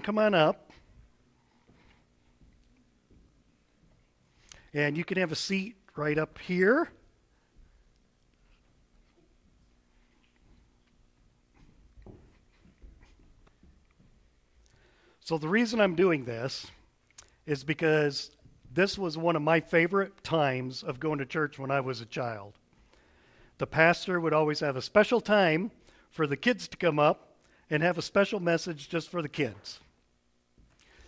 come on up. And you can have a seat right up here. So, the reason I'm doing this is because this was one of my favorite times of going to church when I was a child. The pastor would always have a special time for the kids to come up and have a special message just for the kids.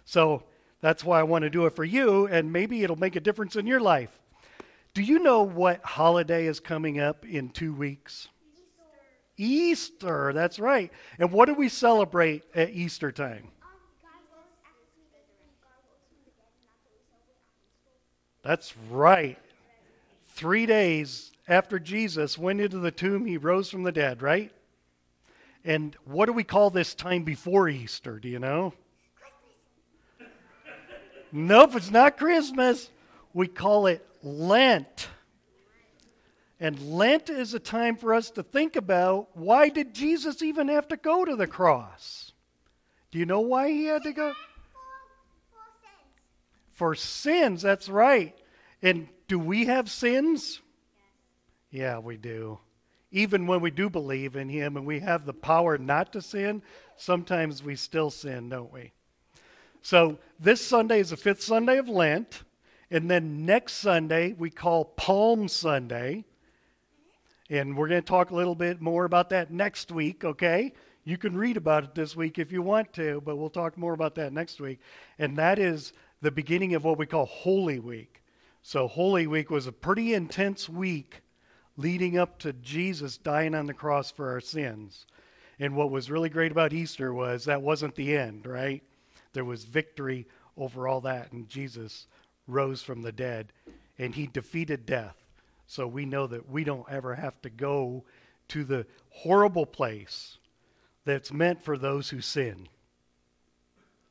So that's why I want to do it for you, and maybe it'll make a difference in your life. Do you know what holiday is coming up in two weeks? Easter. That's right. And what do we celebrate at Easter time? That's right. Three days after Jesus went into the tomb, he rose from the dead, right? And what do we call this time before Easter? Do you know? Nope, it's not Christmas. We call it Lent. And Lent is a time for us to think about why did Jesus even have to go to the cross? Do you know why he had to go? For sins, that's right. And do we have sins? Yeah, we do. Even when we do believe in Him and we have the power not to sin, sometimes we still sin, don't we? So this Sunday is the fifth Sunday of Lent. And then next Sunday, we call Palm Sunday. And we're going to talk a little bit more about that next week, okay? You can read about it this week if you want to, but we'll talk more about that next week. And that is the beginning of what we call Holy Week. So, Holy Week was a pretty intense week leading up to Jesus dying on the cross for our sins. And what was really great about Easter was that wasn't the end, right? There was victory over all that, and Jesus rose from the dead, and he defeated death. So we know that we don't ever have to go to the horrible place that's meant for those who sin.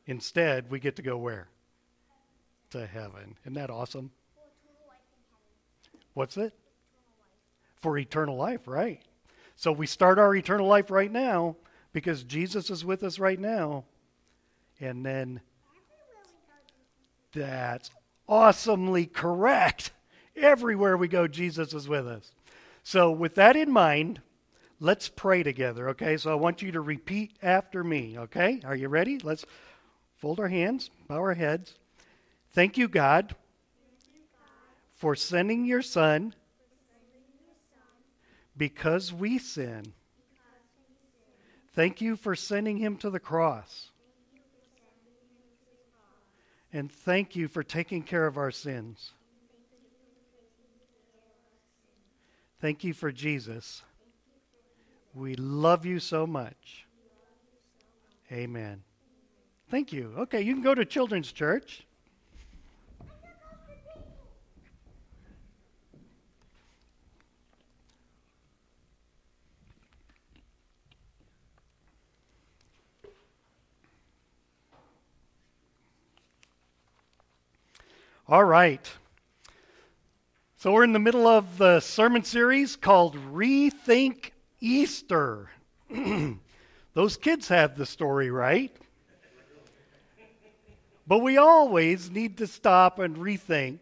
Instead, we get to go where? To heaven. Isn't that awesome? What's it? For eternal life, right. So we start our eternal life right now because Jesus is with us right now. And then that's awesomely correct. Everywhere we go, Jesus is with us. So, with that in mind, let's pray together, okay? So, I want you to repeat after me, okay? Are you ready? Let's fold our hands, bow our heads. Thank you, God, for sending your Son because we sin. Thank you for sending him to the cross. And thank you for taking care of our sins. Thank you for Jesus. We love you so much. Amen. Thank you. Okay, you can go to Children's Church. All right. So we're in the middle of the sermon series called Rethink Easter. Those kids have the story right. But we always need to stop and rethink.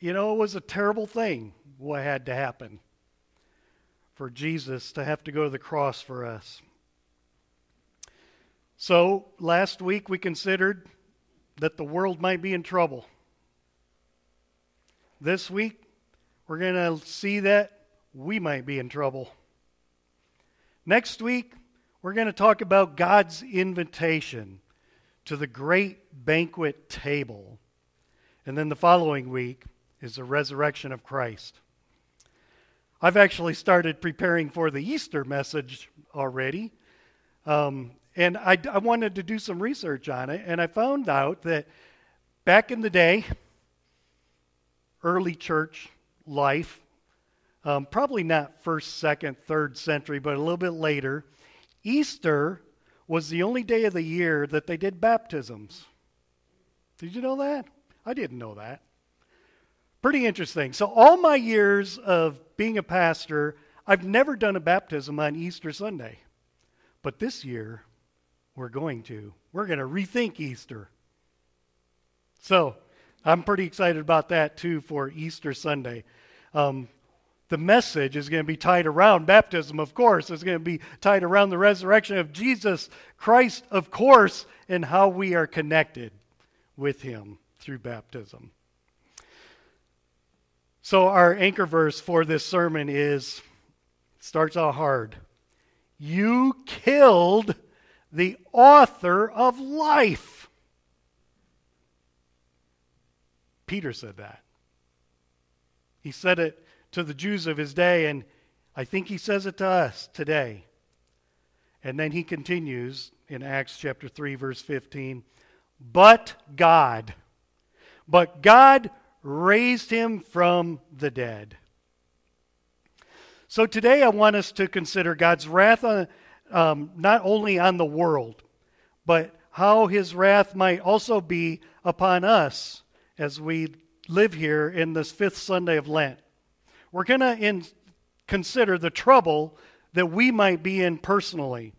You know, it was a terrible thing what had to happen for Jesus to have to go to the cross for us. So, last week we considered that the world might be in trouble. This week, we're going to see that we might be in trouble. Next week, we're going to talk about God's invitation to the great banquet table. And then the following week is the resurrection of Christ. I've actually started preparing for the Easter message already. Um, and I, I wanted to do some research on it, and I found out that back in the day, early church life, um, probably not first, second, third century, but a little bit later, Easter was the only day of the year that they did baptisms. Did you know that? I didn't know that. Pretty interesting. So, all my years of being a pastor, I've never done a baptism on Easter Sunday. But this year, we're going to. We're going to rethink Easter. So I'm pretty excited about that too for Easter Sunday. Um, the message is going to be tied around baptism, of course. It's going to be tied around the resurrection of Jesus Christ, of course, and how we are connected with him through baptism. So, our anchor verse for this sermon is starts out hard. You killed the author of life. Peter said that. He said it to the Jews of his day, and I think he says it to us today. And then he continues in Acts chapter 3, verse 15. But God, but God raised him from the dead. So today I want us to consider God's wrath on, um, not only on the world, but how his wrath might also be upon us as we live here in this fifth Sunday of Lent. We're going to consider the trouble that we might be in personally.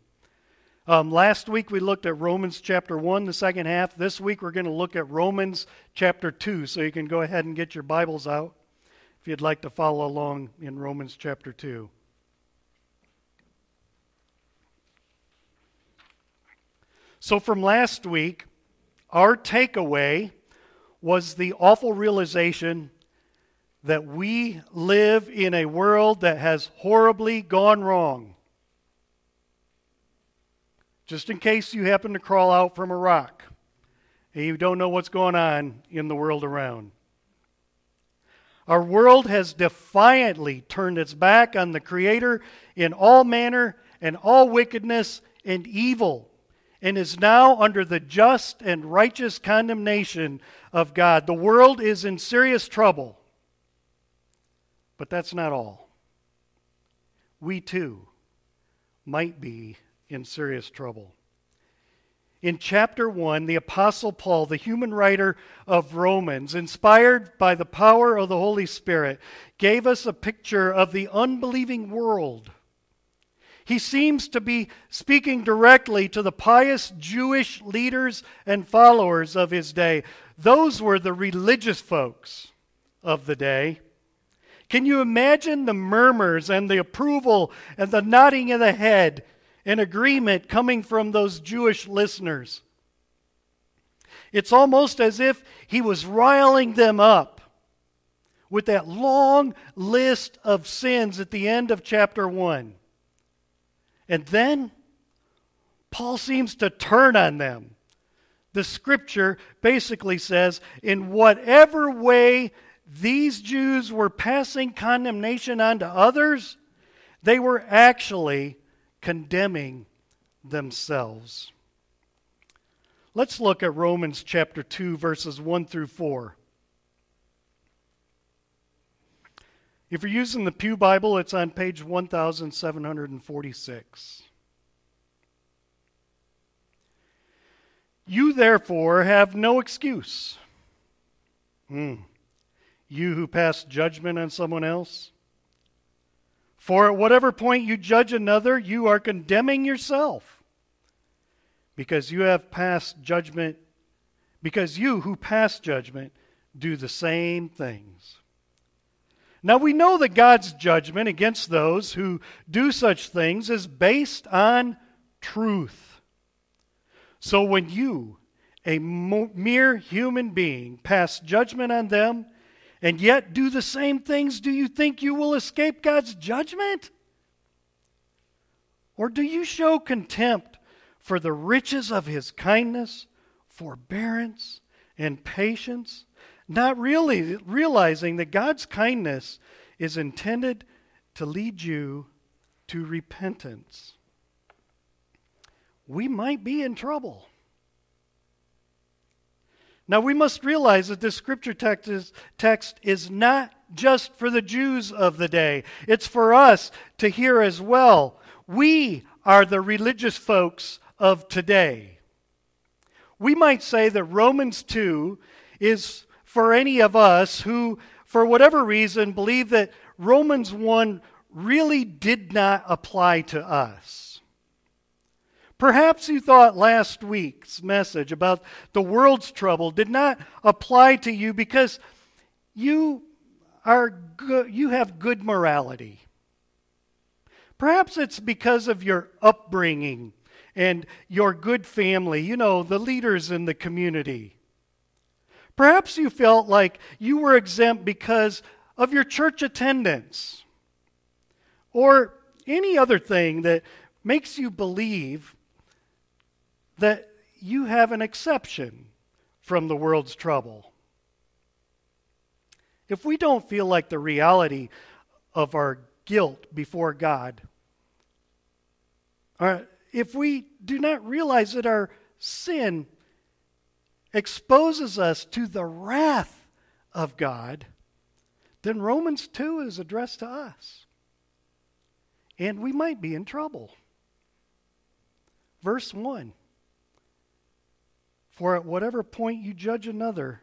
Um, last week we looked at Romans chapter 1, the second half. This week we're going to look at Romans chapter 2. So you can go ahead and get your Bibles out if you'd like to follow along in Romans chapter 2. So from last week, our takeaway was the awful realization that we live in a world that has horribly gone wrong. Just in case you happen to crawl out from a rock and you don't know what's going on in the world around. Our world has defiantly turned its back on the Creator in all manner and all wickedness and evil, and is now under the just and righteous condemnation of God. The world is in serious trouble. But that's not all. We too might be in serious trouble. In chapter 1, the Apostle Paul, the human writer of Romans, inspired by the power of the Holy Spirit, gave us a picture of the unbelieving world. He seems to be speaking directly to the pious Jewish leaders and followers of his day. Those were the religious folks of the day. Can you imagine the murmurs and the approval and the nodding of the head and agreement coming from those Jewish listeners. It's almost as if he was riling them up with that long list of sins at the end of chapter 1. And then Paul seems to turn on them. The scripture basically says, in whatever way these Jews were passing condemnation on to others, they were actually condemning themselves. Let's look at Romans chapter 2, verses 1 through 4. If you're using the Pew Bible, it's on page 1746. You therefore have no excuse. Hmm. You who pass judgment on someone else, for at whatever point you judge another, you are condemning yourself. Because you have passed judgment, because you who pass judgment do the same things. Now we know that God's judgment against those who do such things is based on truth. So when you, a mere human being, pass judgment on them, and yet do the same things, do you think you will escape God's judgment? Or do you show contempt for the riches of his kindness, forbearance, and patience, not really realizing that God's kindness is intended to lead you to repentance? We might be in trouble. Now we must realize that this scripture text is, text is not just for the Jews of the day, it's for us to hear as well. We are the religious folks of today. We might say that Romans 2 is for any of us who, for whatever reason, believe that Romans 1 really did not apply to us. Perhaps you thought last week's message about the world's trouble did not apply to you because you are good, you have good morality. Perhaps it's because of your upbringing and your good family, you know, the leaders in the community. Perhaps you felt like you were exempt because of your church attendance or any other thing that makes you believe that you have an exception from the world's trouble. If we don't feel like the reality of our guilt before God, or if we do not realize that our sin exposes us to the wrath of God, then Romans 2 is addressed to us. And we might be in trouble. Verse 1 For at whatever point you judge another,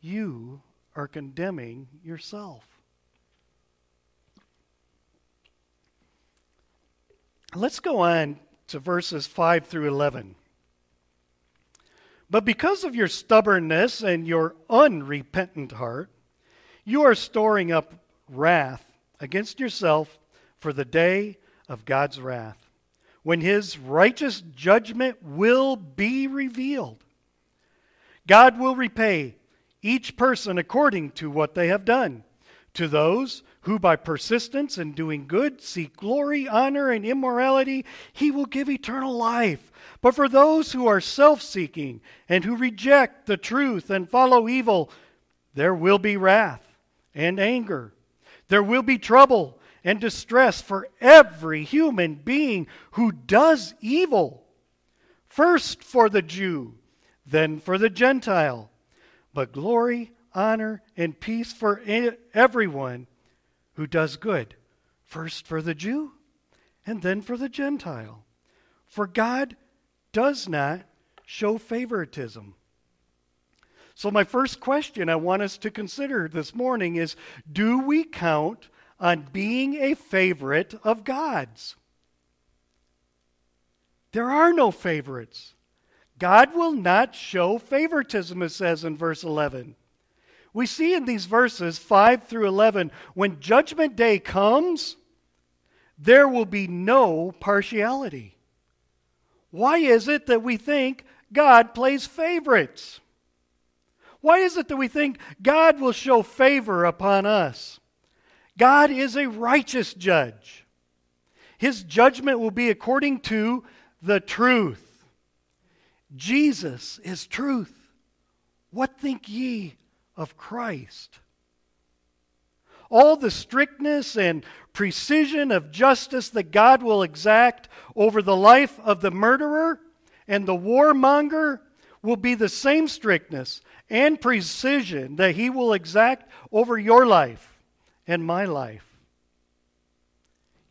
you are condemning yourself. Let's go on to verses 5 through 11. But because of your stubbornness and your unrepentant heart, you are storing up wrath against yourself for the day of God's wrath, when his righteous judgment will be revealed. God will repay each person according to what they have done. To those who by persistence in doing good seek glory, honor, and immorality, he will give eternal life. But for those who are self seeking and who reject the truth and follow evil, there will be wrath and anger. There will be trouble and distress for every human being who does evil. First for the Jew, then for the Gentile. But glory, honor, and peace for everyone who does good. First for the Jew, and then for the Gentile. For God does not show favoritism. So, my first question I want us to consider this morning is Do we count on being a favorite of God's? There are no favorites. God will not show favoritism, it says in verse 11. We see in these verses 5 through 11 when judgment day comes, there will be no partiality. Why is it that we think God plays favorites? Why is it that we think God will show favor upon us? God is a righteous judge. His judgment will be according to the truth. Jesus is truth. What think ye of Christ? all the strictness and precision of justice that God will exact over the life of the murderer and the warmonger will be the same strictness and precision that he will exact over your life and my life.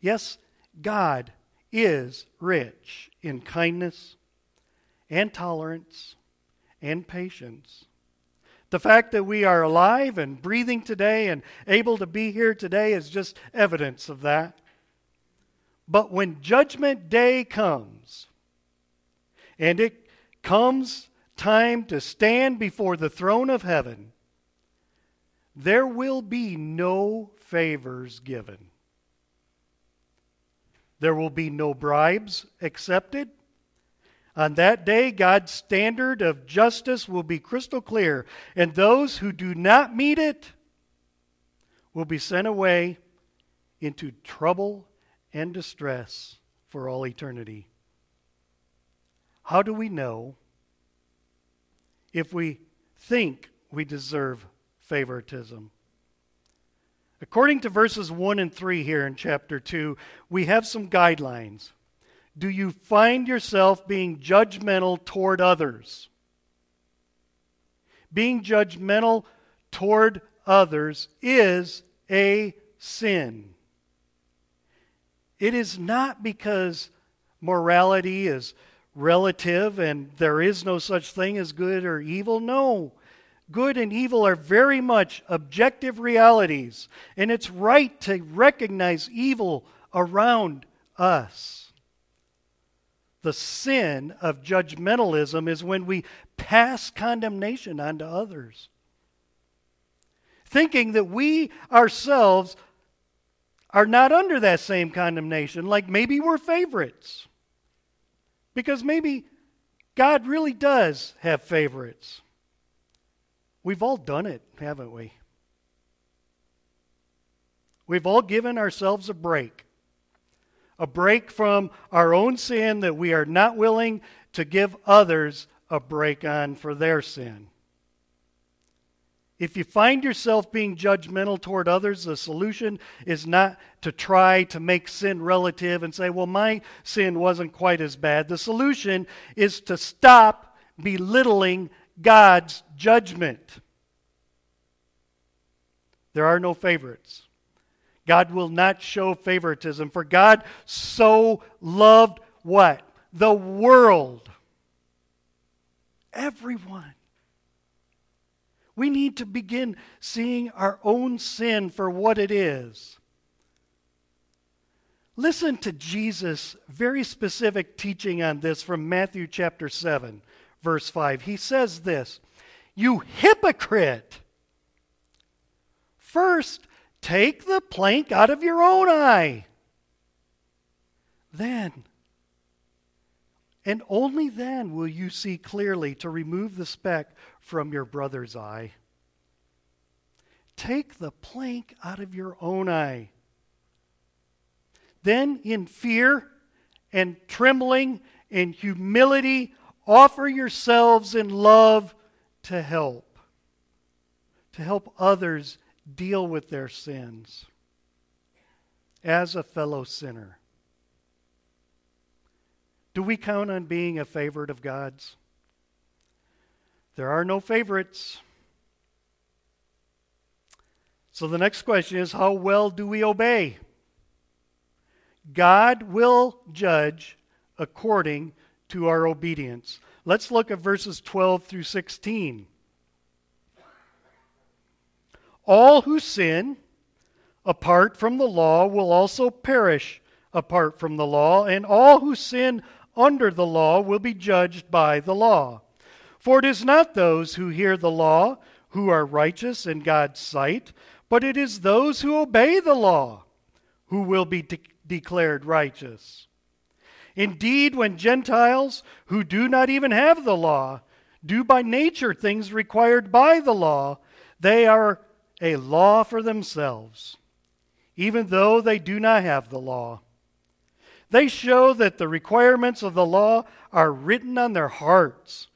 Yes, God is rich in kindness and tolerance and patience. The fact that we are alive and breathing today and able to be here today is just evidence of that. But when Judgment Day comes, and it comes time to stand before the throne of heaven, there will be no favors given. There will be no bribes accepted. On that day, God's standard of justice will be crystal clear, and those who do not meet it will be sent away into trouble and distress for all eternity. How do we know if we think we deserve favoritism? According to verses 1 and 3 here in chapter 2, we have some guidelines do you find yourself being judgmental toward others? Being judgmental toward others is a sin. It is not because morality is relative and there is no such thing as good or evil. No. Good and evil are very much objective realities, and it's right to recognize evil around us. The sin of judgmentalism is when we pass condemnation onto others, thinking that we ourselves are not under that same condemnation, like maybe we're favorites. Because maybe God really does have favorites. We've all done it, haven't we? We've all given ourselves a break. A break from our own sin that we are not willing to give others a break on for their sin. If you find yourself being judgmental toward others, the solution is not to try to make sin relative and say, well, my sin wasn't quite as bad. The solution is to stop belittling God's judgment. There are no favorites. God will not show favoritism, for God so loved what? The world. Everyone. We need to begin seeing our own sin for what it is. Listen to Jesus' very specific teaching on this from Matthew chapter 7, verse 5. He says this You hypocrite! First, Take the plank out of your own eye. Then, and only then will you see clearly to remove the speck from your brother's eye. Take the plank out of your own eye. Then, in fear and trembling and humility, offer yourselves in love to help, to help others deal with their sins as a fellow sinner. Do we count on being a favorite of God's? There are no favorites. So the next question is how well do we obey? God will judge according to our obedience. Let's look at verses 12 through 16. All who sin apart from the law will also perish apart from the law, and all who sin under the law will be judged by the law. For it is not those who hear the law who are righteous in God's sight, but it is those who obey the law who will be de- declared righteous. Indeed, when Gentiles who do not even have the law do by nature things required by the law, they are a law for themselves, even though they do not have the law. They show that the requirements of the law are written on their hearts,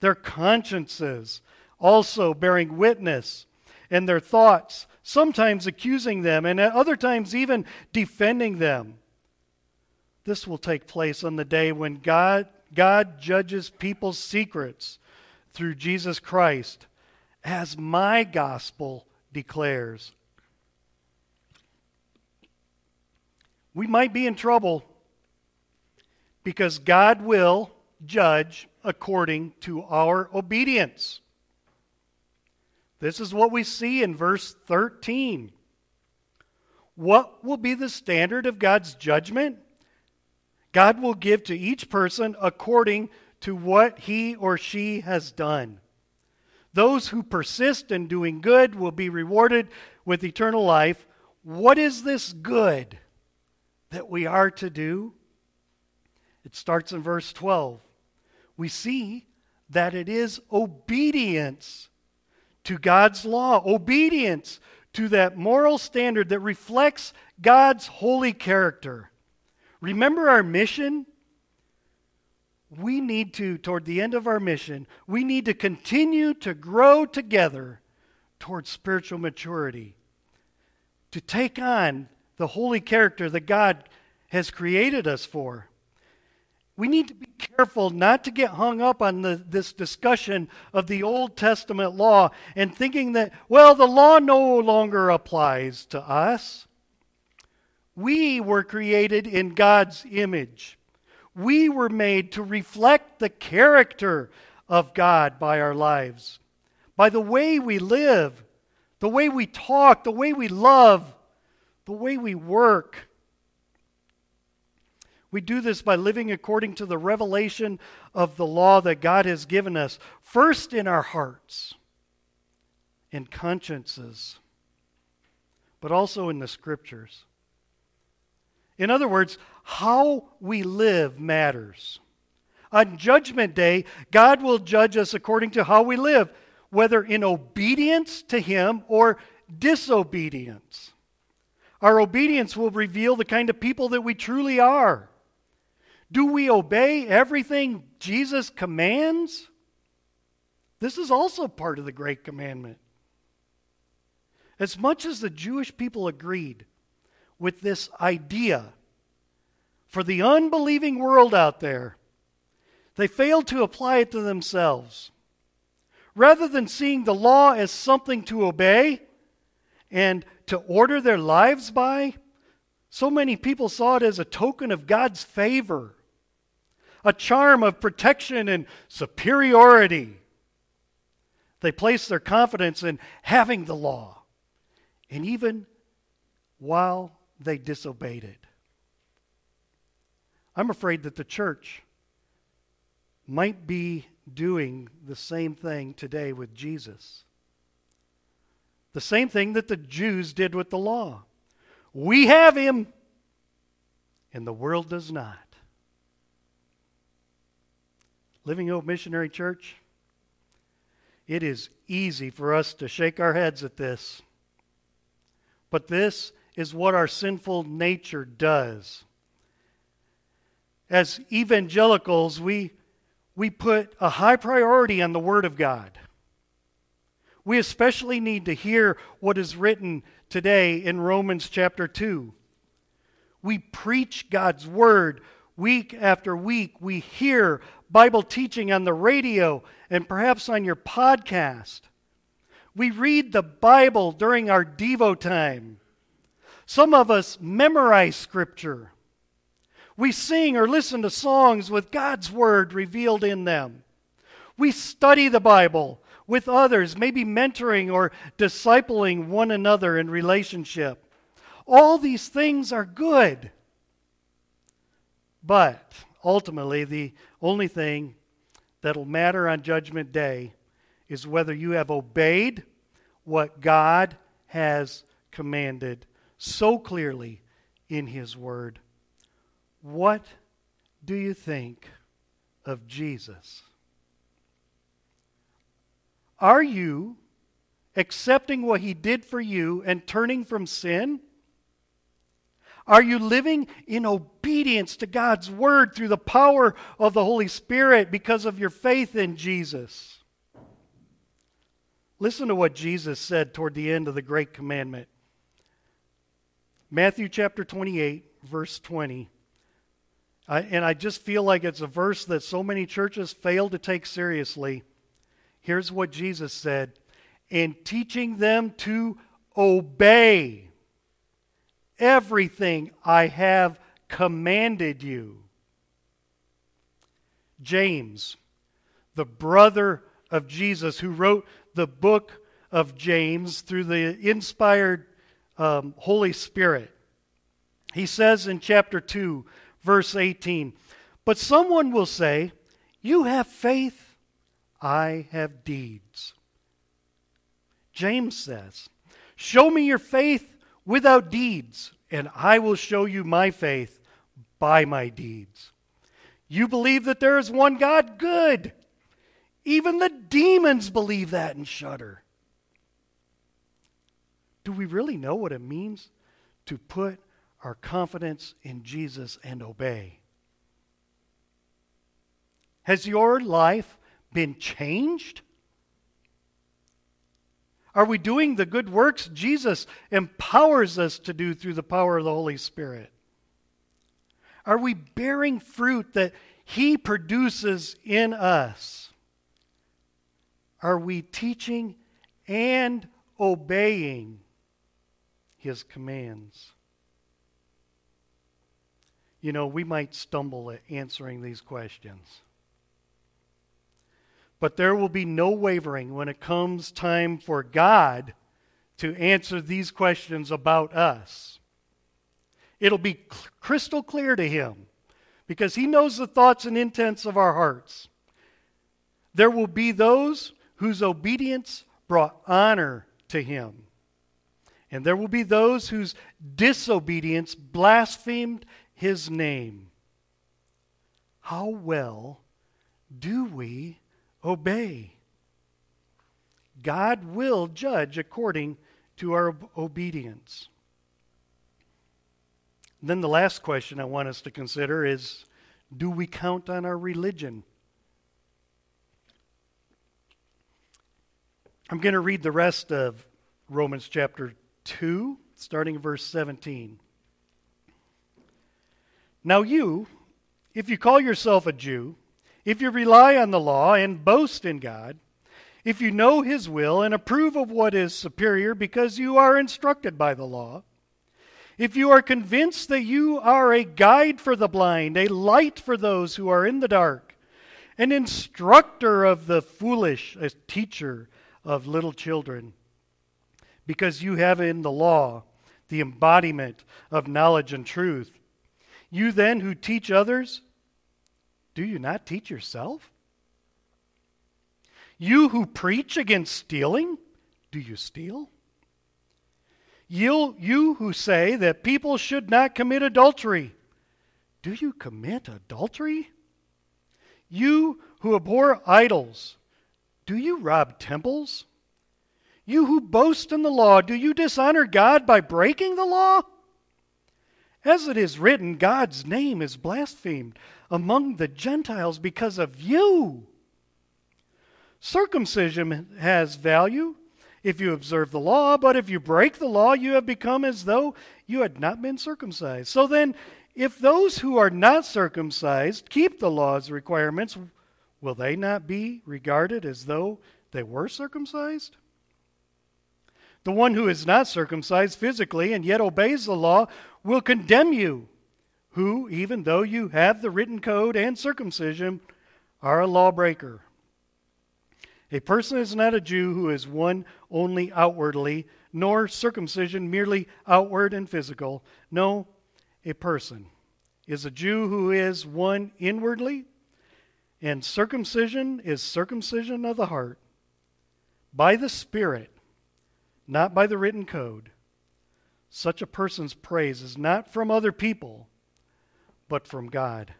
their consciences also bearing witness, and their thoughts sometimes accusing them, and at other times even defending them. This will take place on the day when God, God judges people's secrets through Jesus Christ, as my gospel declares. We might be in trouble because God will judge according to our obedience. This is what we see in verse 13. What will be the standard of God's judgment? God will give to each person according to what he or she has done. Those who persist in doing good will be rewarded with eternal life. What is this good that we are to do? It starts in verse 12. We see that it is obedience to God's law, obedience to that moral standard that reflects God's holy character. Remember our mission? We need to, toward the end of our mission, we need to continue to grow together towards spiritual maturity, to take on the holy character that God has created us for. We need to be careful not to get hung up on the, this discussion of the Old Testament law and thinking that, well, the law no longer applies to us. We were created in God's image. We were made to reflect the character of God by our lives, by the way we live, the way we talk, the way we love, the way we work. We do this by living according to the revelation of the law that God has given us, first in our hearts, in consciences, but also in the scriptures. In other words, how we live matters. On Judgment Day, God will judge us according to how we live, whether in obedience to Him or disobedience. Our obedience will reveal the kind of people that we truly are. Do we obey everything Jesus commands? This is also part of the Great Commandment. As much as the Jewish people agreed with this idea for the unbelieving world out there, they failed to apply it to themselves. Rather than seeing the law as something to obey and to order their lives by, so many people saw it as a token of God's favor a charm of protection and superiority. They placed their confidence in having the law, and even while they disobeyed it. I'm afraid that the church might be doing the same thing today with Jesus. The same thing that the Jews did with the law. We have him, and the world does not. Living Hope Missionary Church, it is easy for us to shake our heads at this. But this is what our sinful nature does. As evangelicals, we, we put a high priority on the Word of God. We especially need to hear what is written today in Romans chapter 2. We preach God's Word week after week. We hear Bible teaching on the radio and perhaps on your podcast. We read the Bible during our Devo time. Some of us memorize Scripture. We sing or listen to songs with God's Word revealed in them. We study the Bible with others, maybe mentoring or discipling one another in relationship. All these things are good. But ultimately, the only thing that'll matter on Judgment Day is whether you have obeyed what God has commanded so clearly in His Word. What do you think of Jesus? Are you accepting what He did for you and turning from sin? Are you living in obedience to God's word through the power of the Holy Spirit because of your faith in Jesus? Listen to what Jesus said toward the end of the Great Commandment. Matthew chapter 28, verse 20. I, and I just feel like it's a verse that so many churches fail to take seriously. Here's what Jesus said In teaching them to obey everything I have commanded you. James, the brother of Jesus, who wrote the book of James through the inspired um, Holy Spirit, he says in chapter 2, verse 18, But someone will say, You have faith, I have deeds. James says, Show me your faith without deeds, and I will show you my faith by my deeds. You believe that there is one God? Good. Even the demons believe that and shudder. Do we really know what it means to put our confidence in Jesus and obey? Has your life been changed? Are we doing the good works Jesus empowers us to do through the power of the Holy Spirit? Are we bearing fruit that He produces in us? Are we teaching and obeying His commands? You know, we might stumble at answering these questions. But there will be no wavering when it comes time for God to answer these questions about us. It'll be crystal clear to Him because He knows the thoughts and intents of our hearts. There will be those whose obedience brought honor to Him. And there will be those whose disobedience blasphemed His name. How well do we obey? God will judge according to our obedience. Then the last question I want us to consider is do we count on our religion? I'm going to read the rest of Romans chapter 2, starting in verse 17. Now, you, if you call yourself a Jew, if you rely on the law and boast in God, if you know His will and approve of what is superior because you are instructed by the law, if you are convinced that you are a guide for the blind, a light for those who are in the dark, an instructor of the foolish, a teacher of little children, because you have in the law the embodiment of knowledge and truth, you then who teach others, do you not teach yourself? You who preach against stealing, do you steal? You, you who say that people should not commit adultery, do you commit adultery? You who abhor idols, do you rob temples? You who boast in the law, do you dishonor God by breaking the law? As it is written, God's name is blasphemed among the Gentiles because of you. Circumcision has value if you observe the law, but if you break the law, you have become as though you had not been circumcised. So then, if those who are not circumcised keep the law's requirements, will they not be regarded as though they were circumcised? The one who is not circumcised physically and yet obeys the law will condemn you, who, even though you have the written code and circumcision, are a lawbreaker. A person is not a Jew who is one only outwardly, nor circumcision merely outward and physical. No, a person is a Jew who is one inwardly, and circumcision is circumcision of the heart by the Spirit, not by the written code. Such a person's praise is not from other people, but from God.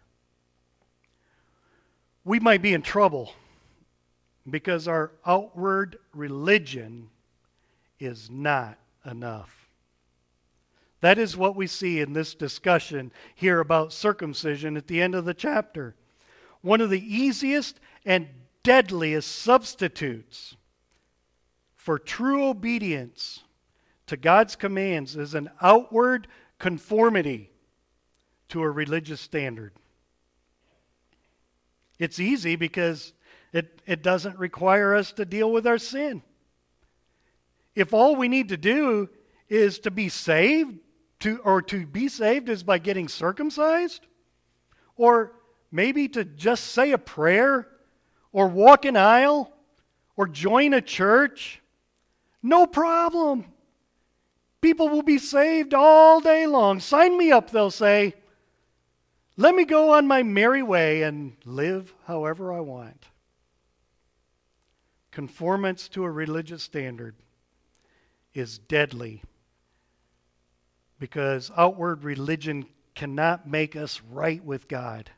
We might be in trouble because our outward religion is not enough. That is what we see in this discussion here about circumcision at the end of the chapter. One of the easiest and deadliest substitutes for true obedience to God's commands is an outward conformity to a religious standard. It's easy because it, it doesn't require us to deal with our sin. If all we need to do is to be saved, to, or to be saved is by getting circumcised, or maybe to just say a prayer, or walk an aisle, or join a church, no problem. People will be saved all day long. Sign me up, they'll say. Let me go on my merry way and live however I want. Conformance to a religious standard is deadly because outward religion cannot make us right with God.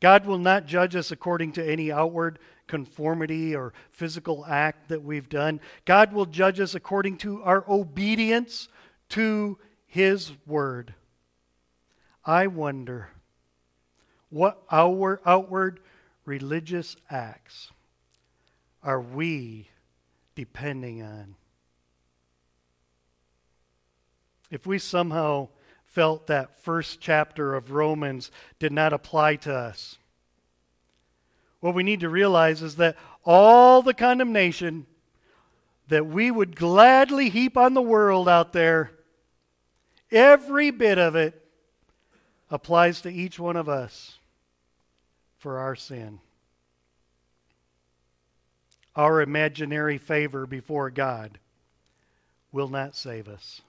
God will not judge us according to any outward conformity or physical act that we've done. God will judge us according to our obedience to His Word. I wonder what our outward religious acts are we depending on? If we somehow felt that first chapter of Romans did not apply to us, what we need to realize is that all the condemnation that we would gladly heap on the world out there, every bit of it applies to each one of us for our sin our imaginary favor before God will not save us.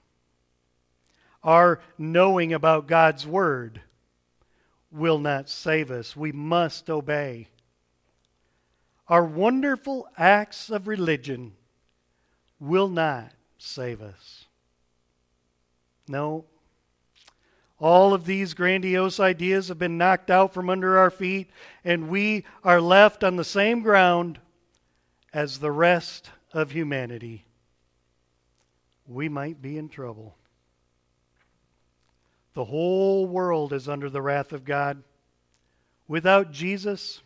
Our knowing about God's Word will not save us. We must obey. Our wonderful acts of religion will not save us. No. All of these grandiose ideas have been knocked out from under our feet, and we are left on the same ground as the rest of humanity. We might be in trouble. The whole world is under the wrath of God. Without Jesus,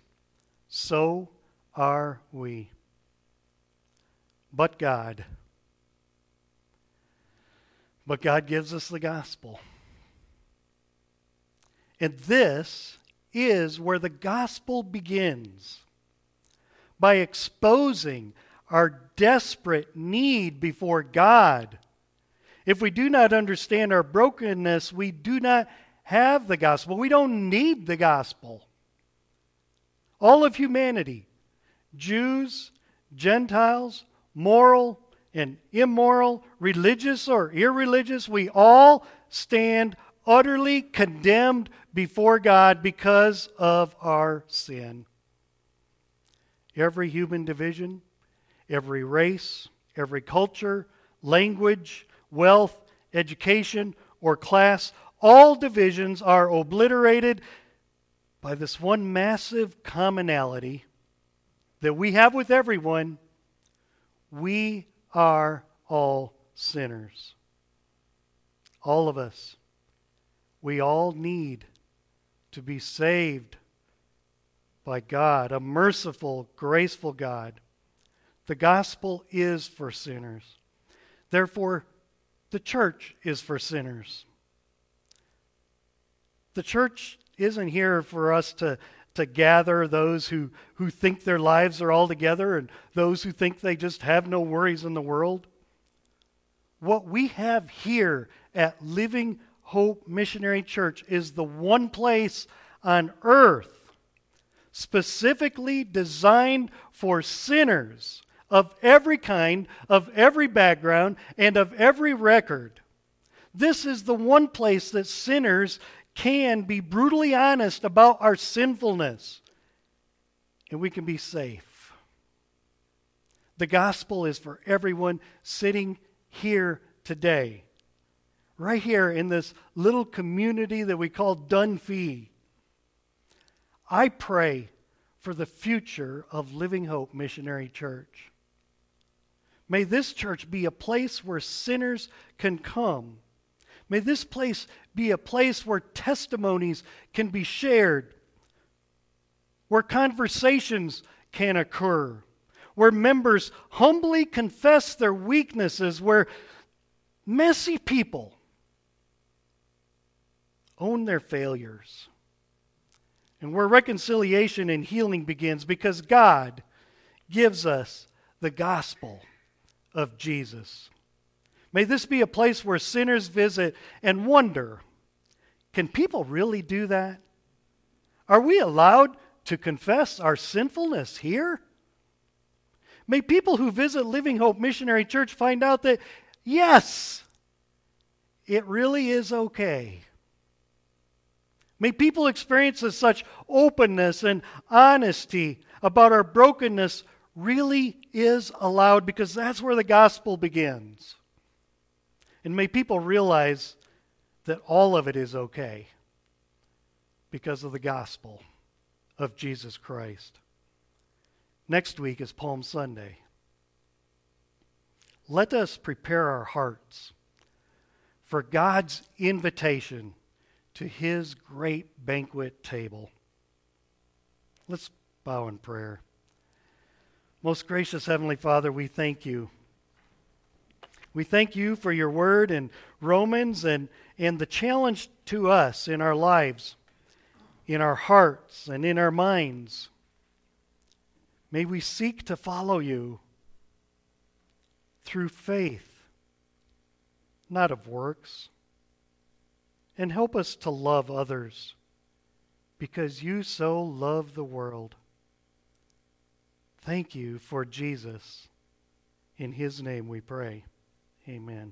so are we. But God. But God gives us the gospel. And this is where the gospel begins by exposing our desperate need before God if we do not understand our brokenness, we do not have the gospel. We don't need the gospel. All of humanity, Jews, Gentiles, moral and immoral, religious or irreligious, we all stand utterly condemned before God because of our sin. Every human division, every race, every culture, language, wealth, education, or class, all divisions are obliterated by this one massive commonality that we have with everyone we are all sinners. All of us. We all need to be saved by God, a merciful, graceful God. The gospel is for sinners. Therefore, the church is for sinners. The church isn't here for us to, to gather those who, who think their lives are all together and those who think they just have no worries in the world. What we have here at Living Hope Missionary Church is the one place on earth specifically designed for sinners of every kind, of every background, and of every record. This is the one place that sinners can be brutally honest about our sinfulness, and we can be safe. The gospel is for everyone sitting here today, right here in this little community that we call Dunfee. I pray for the future of Living Hope Missionary Church. May this church be a place where sinners can come. May this place be a place where testimonies can be shared, where conversations can occur, where members humbly confess their weaknesses, where messy people own their failures, and where reconciliation and healing begins because God gives us the gospel of Jesus. May this be a place where sinners visit and wonder can people really do that? Are we allowed to confess our sinfulness here? May people who visit Living Hope Missionary Church find out that, yes, it really is okay. May people experience such openness and honesty about our brokenness really is allowed because that's where the gospel begins. And may people realize that all of it is okay because of the gospel of Jesus Christ. Next week is Palm Sunday. Let us prepare our hearts for God's invitation to his great banquet table. Let's bow in prayer. Most gracious Heavenly Father, we thank you. We thank you for your word in Romans and, and the challenge to us in our lives, in our hearts, and in our minds. May we seek to follow you through faith, not of works. And help us to love others because you so love the world. Thank you for Jesus. In his name we pray. Amen.